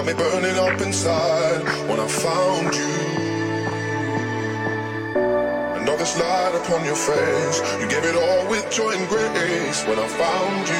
got me burning up inside when I found you. Another slide upon your face, you gave it all with joy and grace when I found you.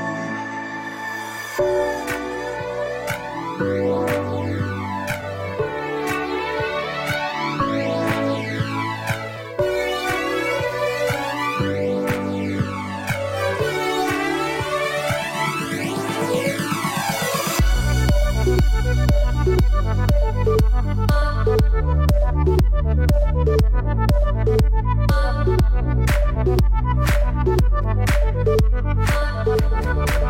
Thank you.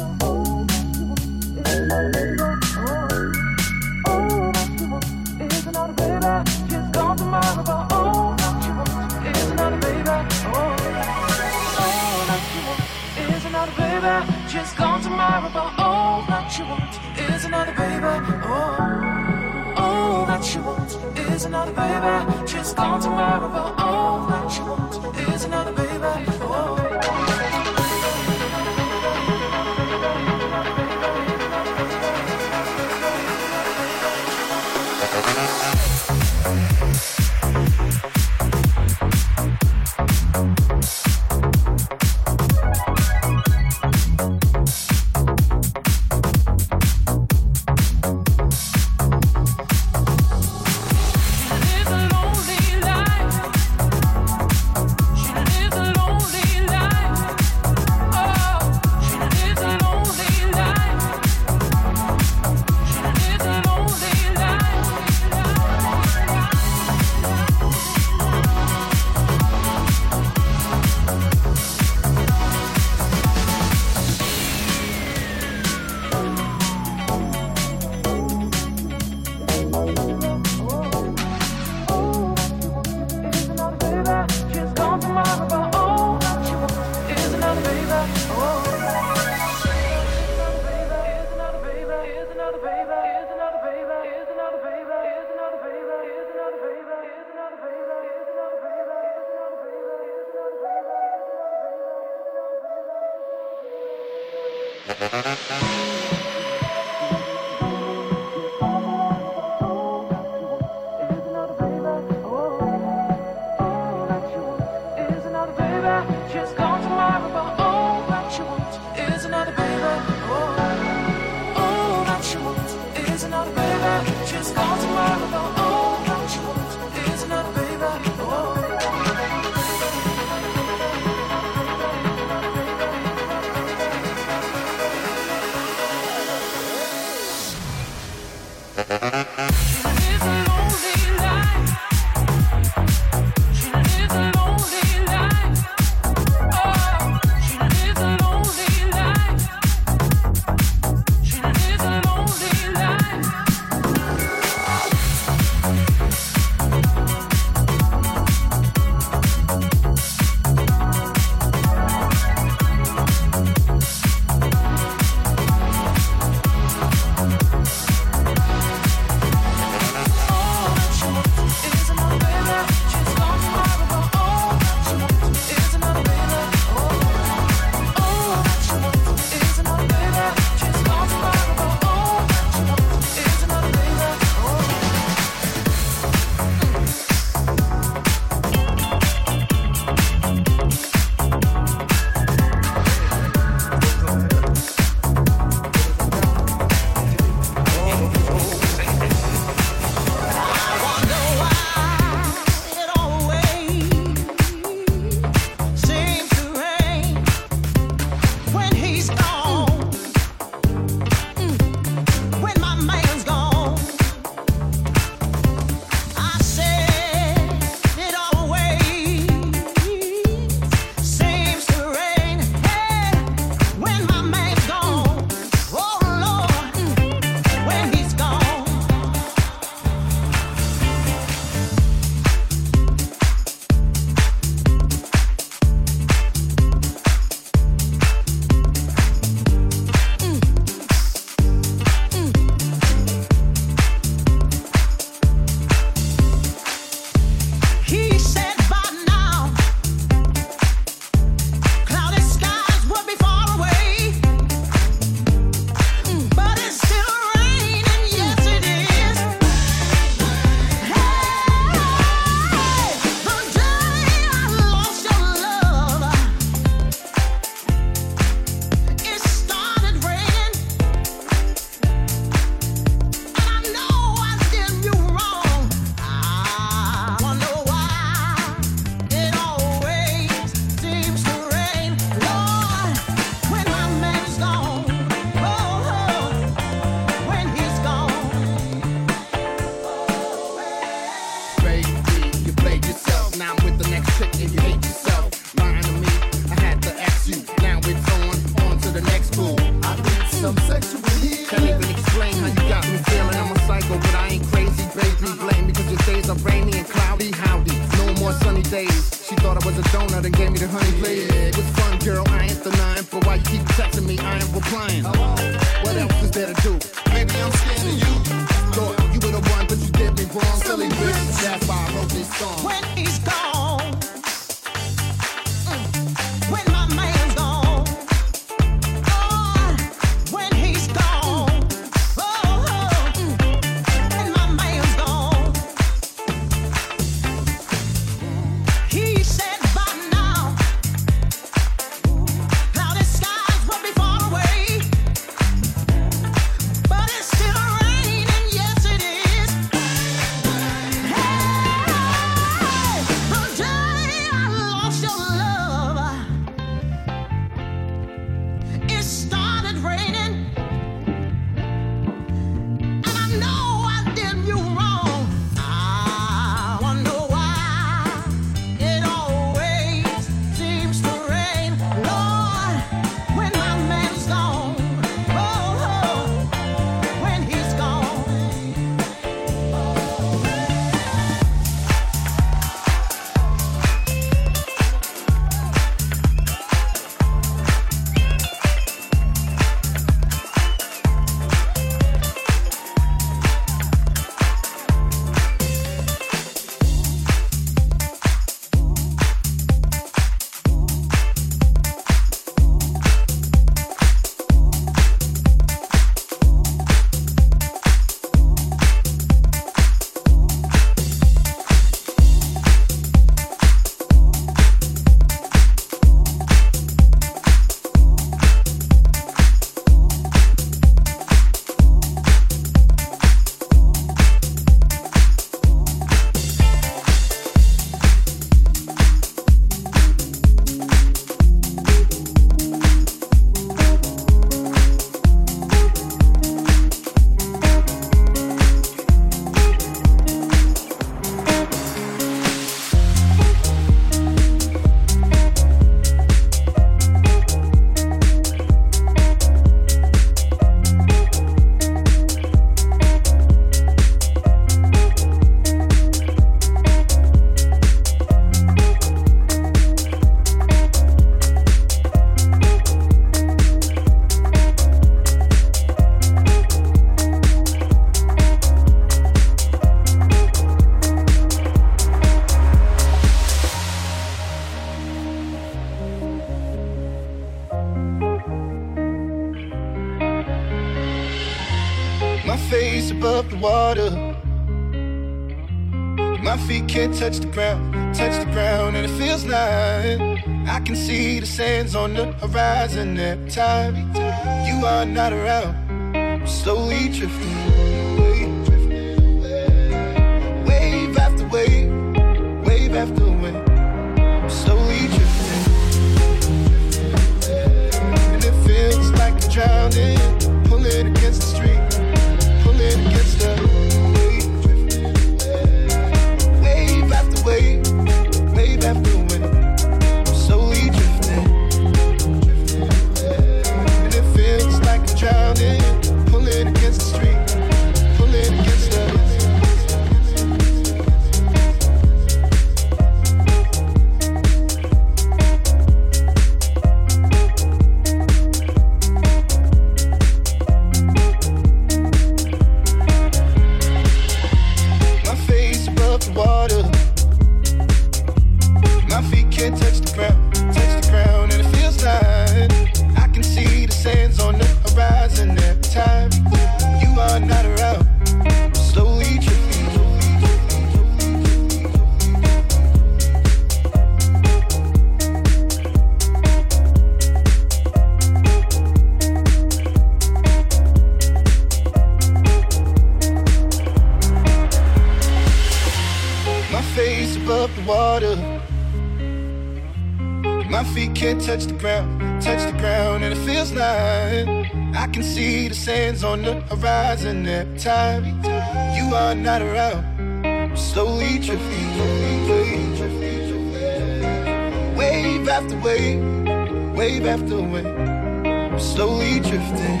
Wave after wave, after wave. I'm slowly drifting,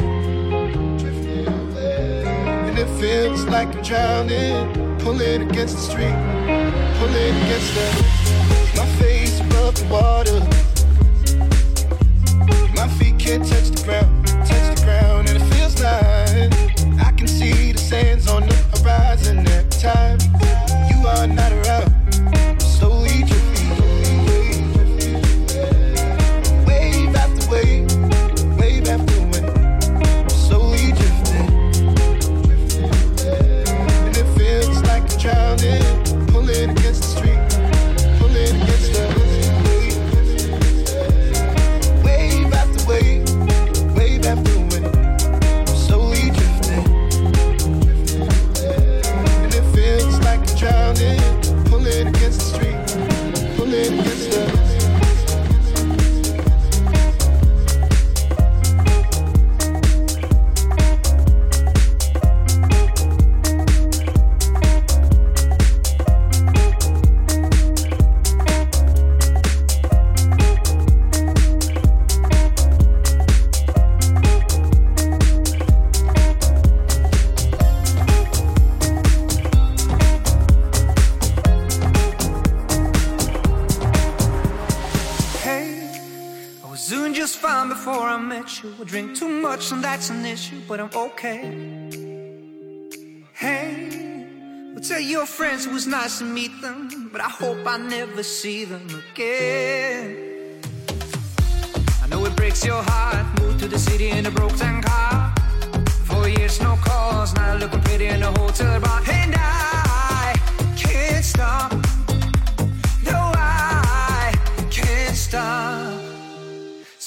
and it feels like I'm drowning, pulling against the street, pulling against the. My face above the water, my feet can't touch the ground, touch the ground, and it feels like I can see the sands on the horizon every time friends it was nice to meet them, but I hope I never see them again. I know it breaks your heart. Moved to the city in a broke down car. Four years, no calls. Now looking pretty in a hotel bar. And I can't stop.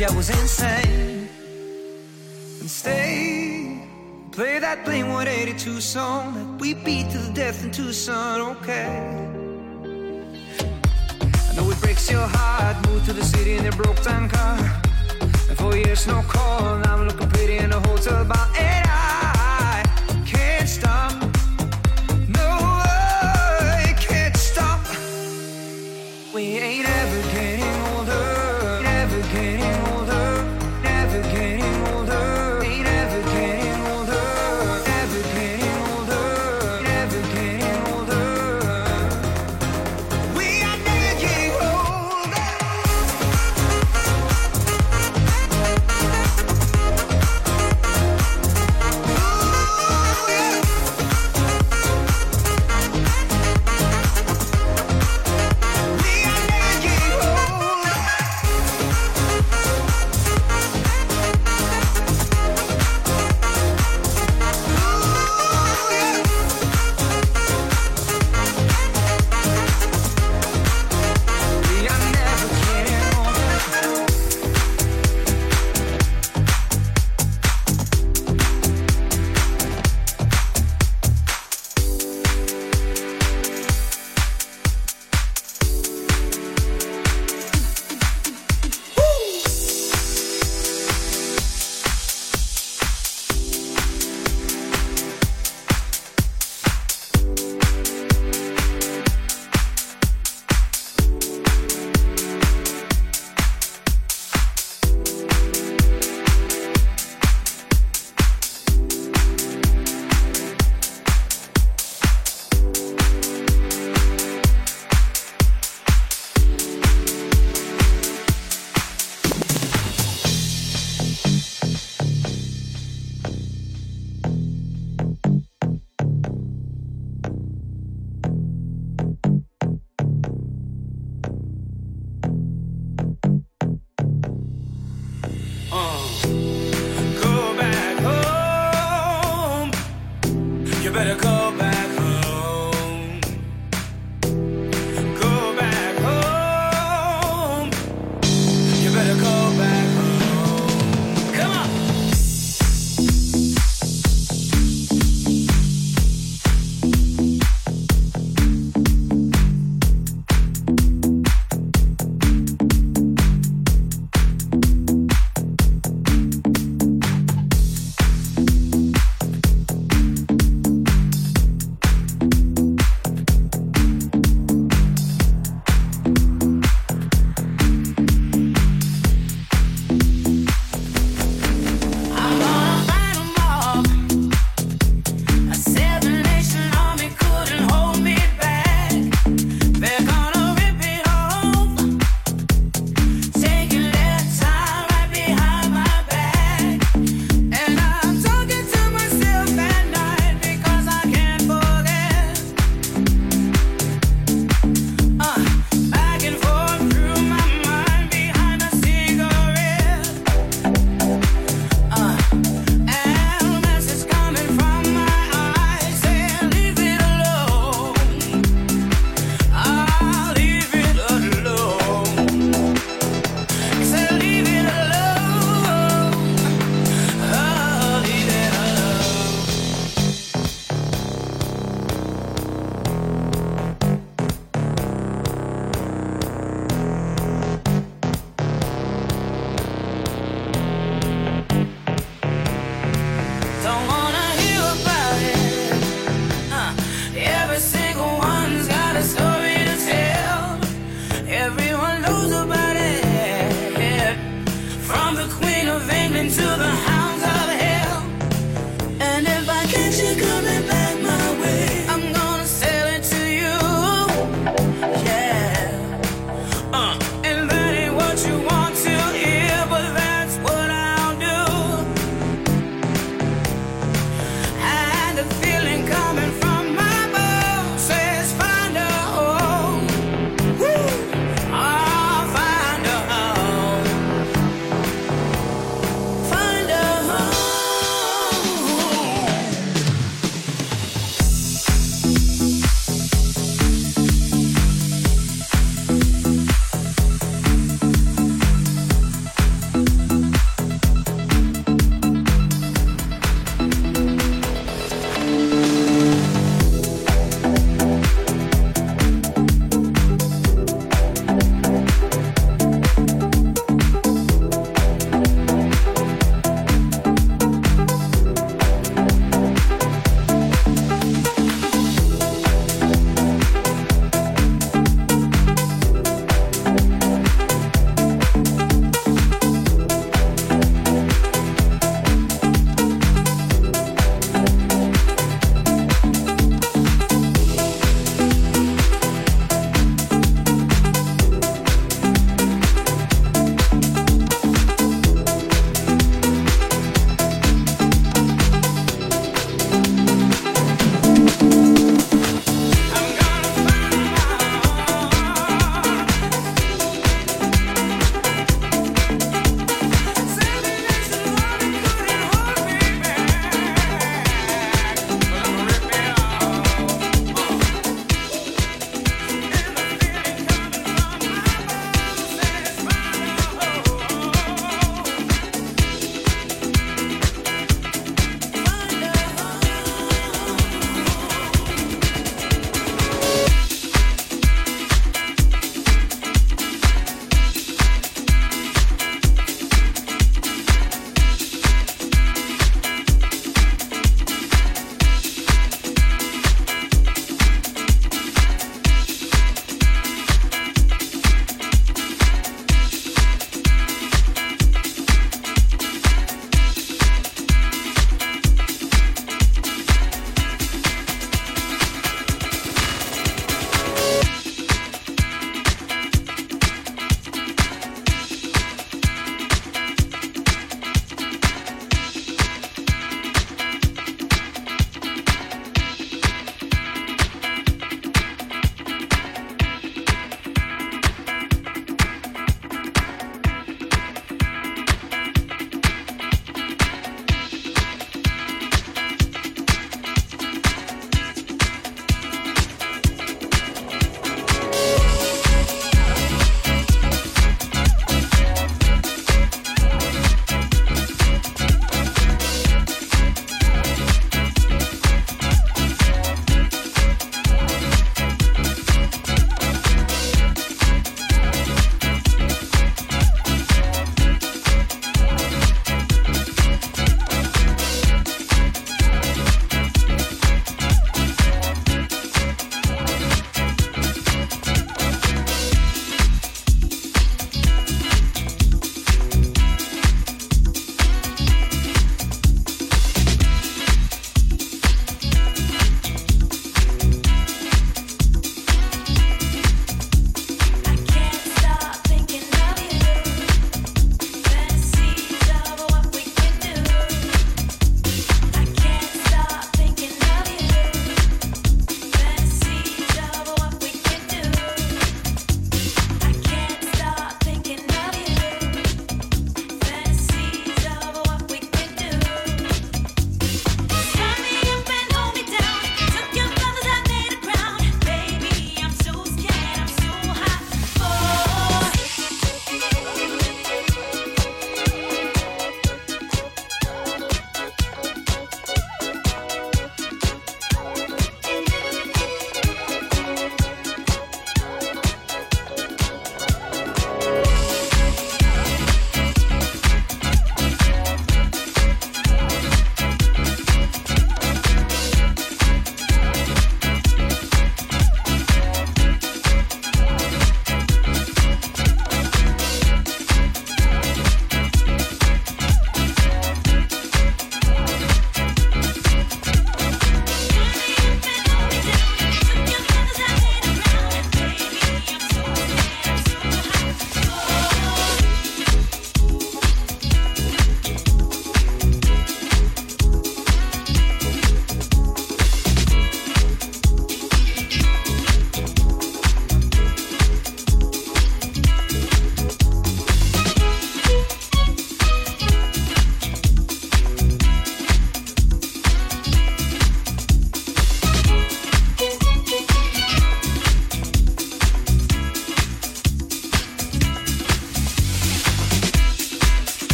left. I was insane. And stay, play that Blink 182 song that we beat to the death in Tucson. Okay. I know it breaks your heart. Moved to the city in a broke down car. And for years, no call. Now I'm looking pretty in a hotel bar. And I can't stop.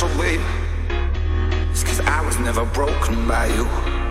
special, baby. It's cause I was never broken by you.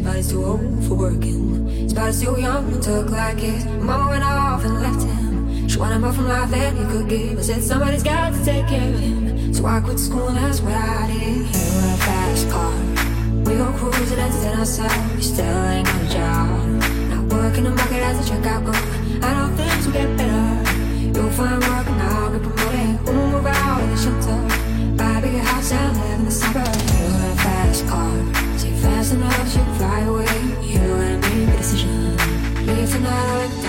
His body's too old for working. His body's too young and took like his mama went off and left him. She wanted more from life than he could give. I said somebody's got to take care of him. So I quit school and that's what I did. Here in a fast car. We go cruising and entertain ourselves. We still ain't got a job. Not working the market as a checkout girl. I know things will get better. You'll find work and I'll get promoted. We'll move out of the shelter. Buy a bigger house and live in the suburbs. You fly away. You and me, make a decision. Leave tonight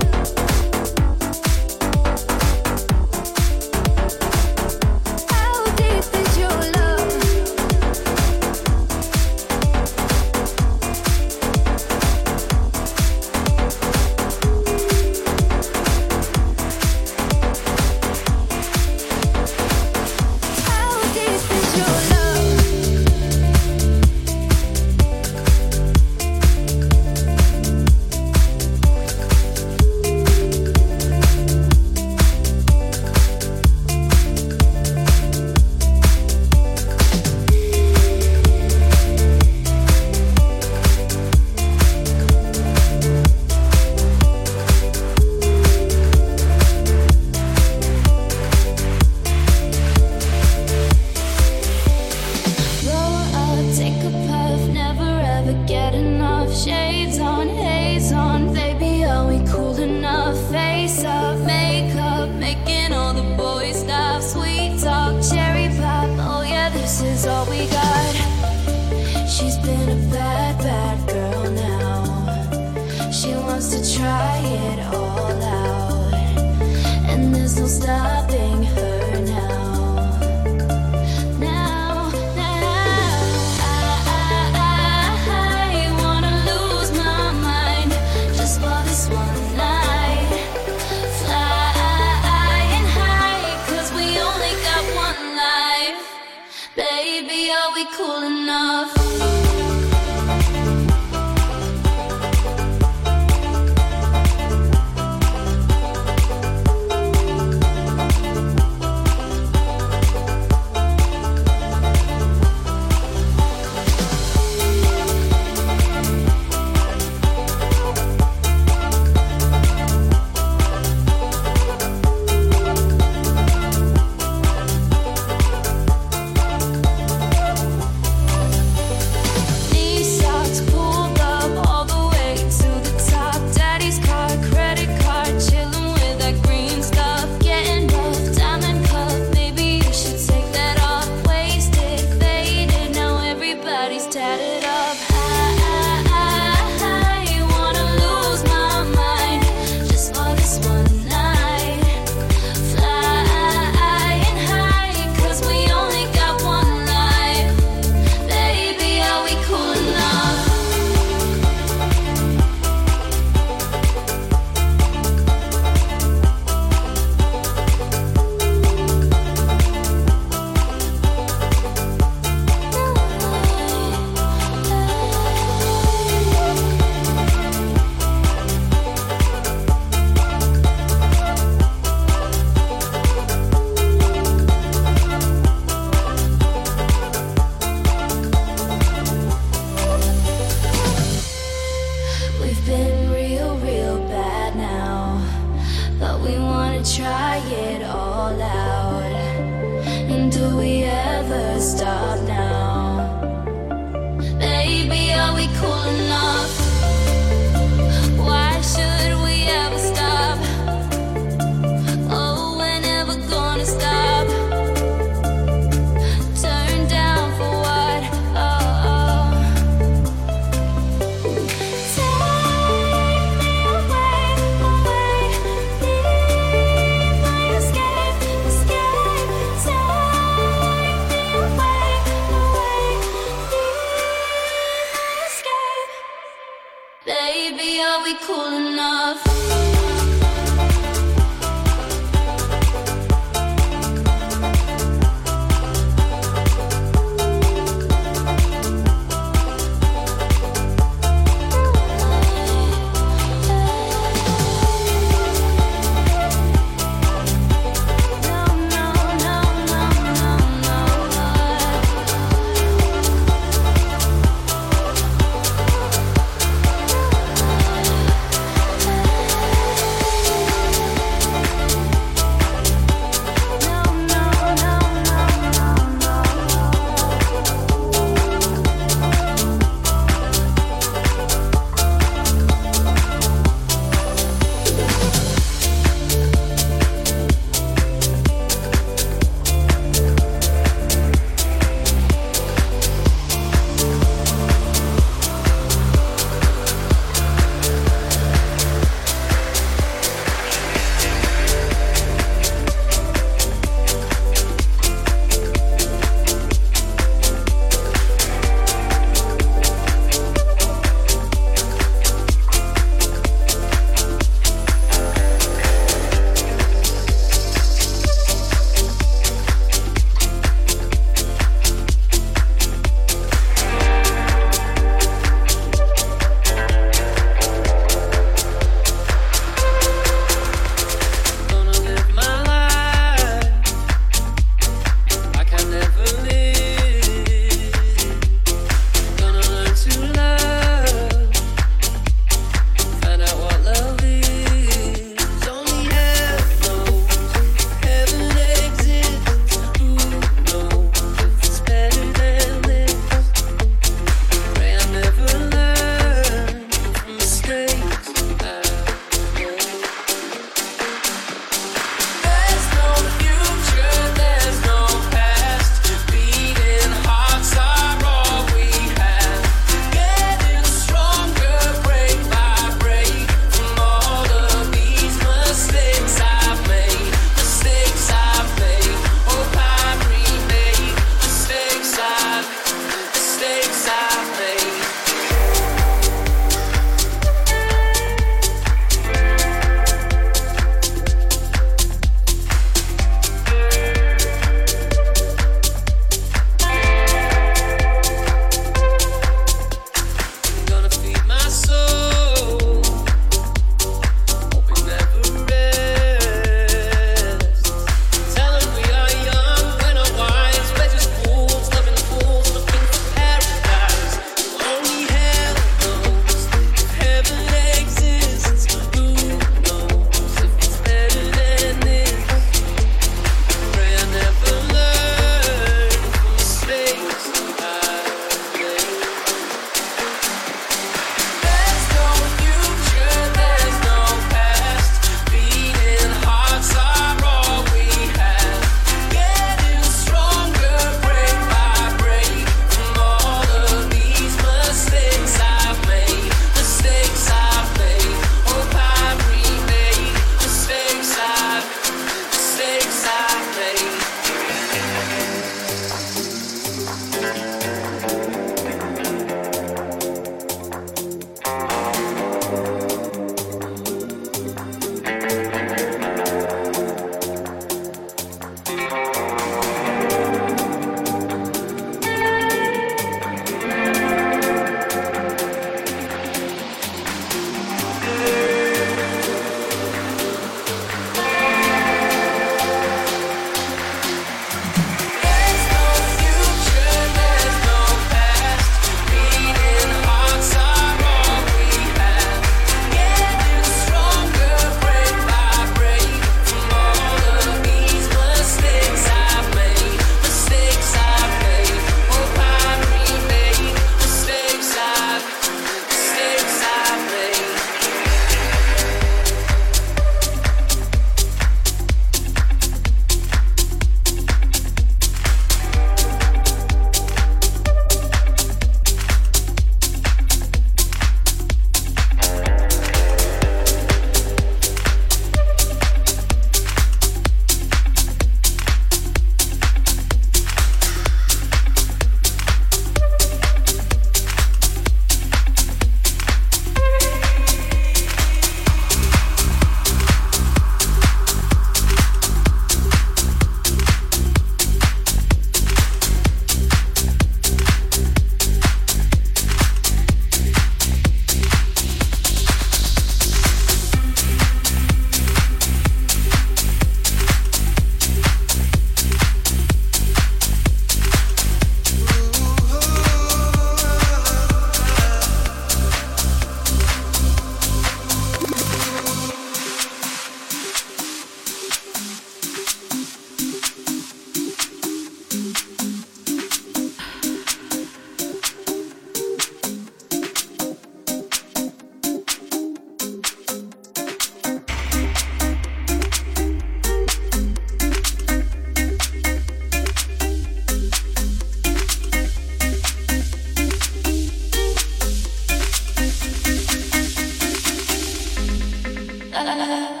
la la la la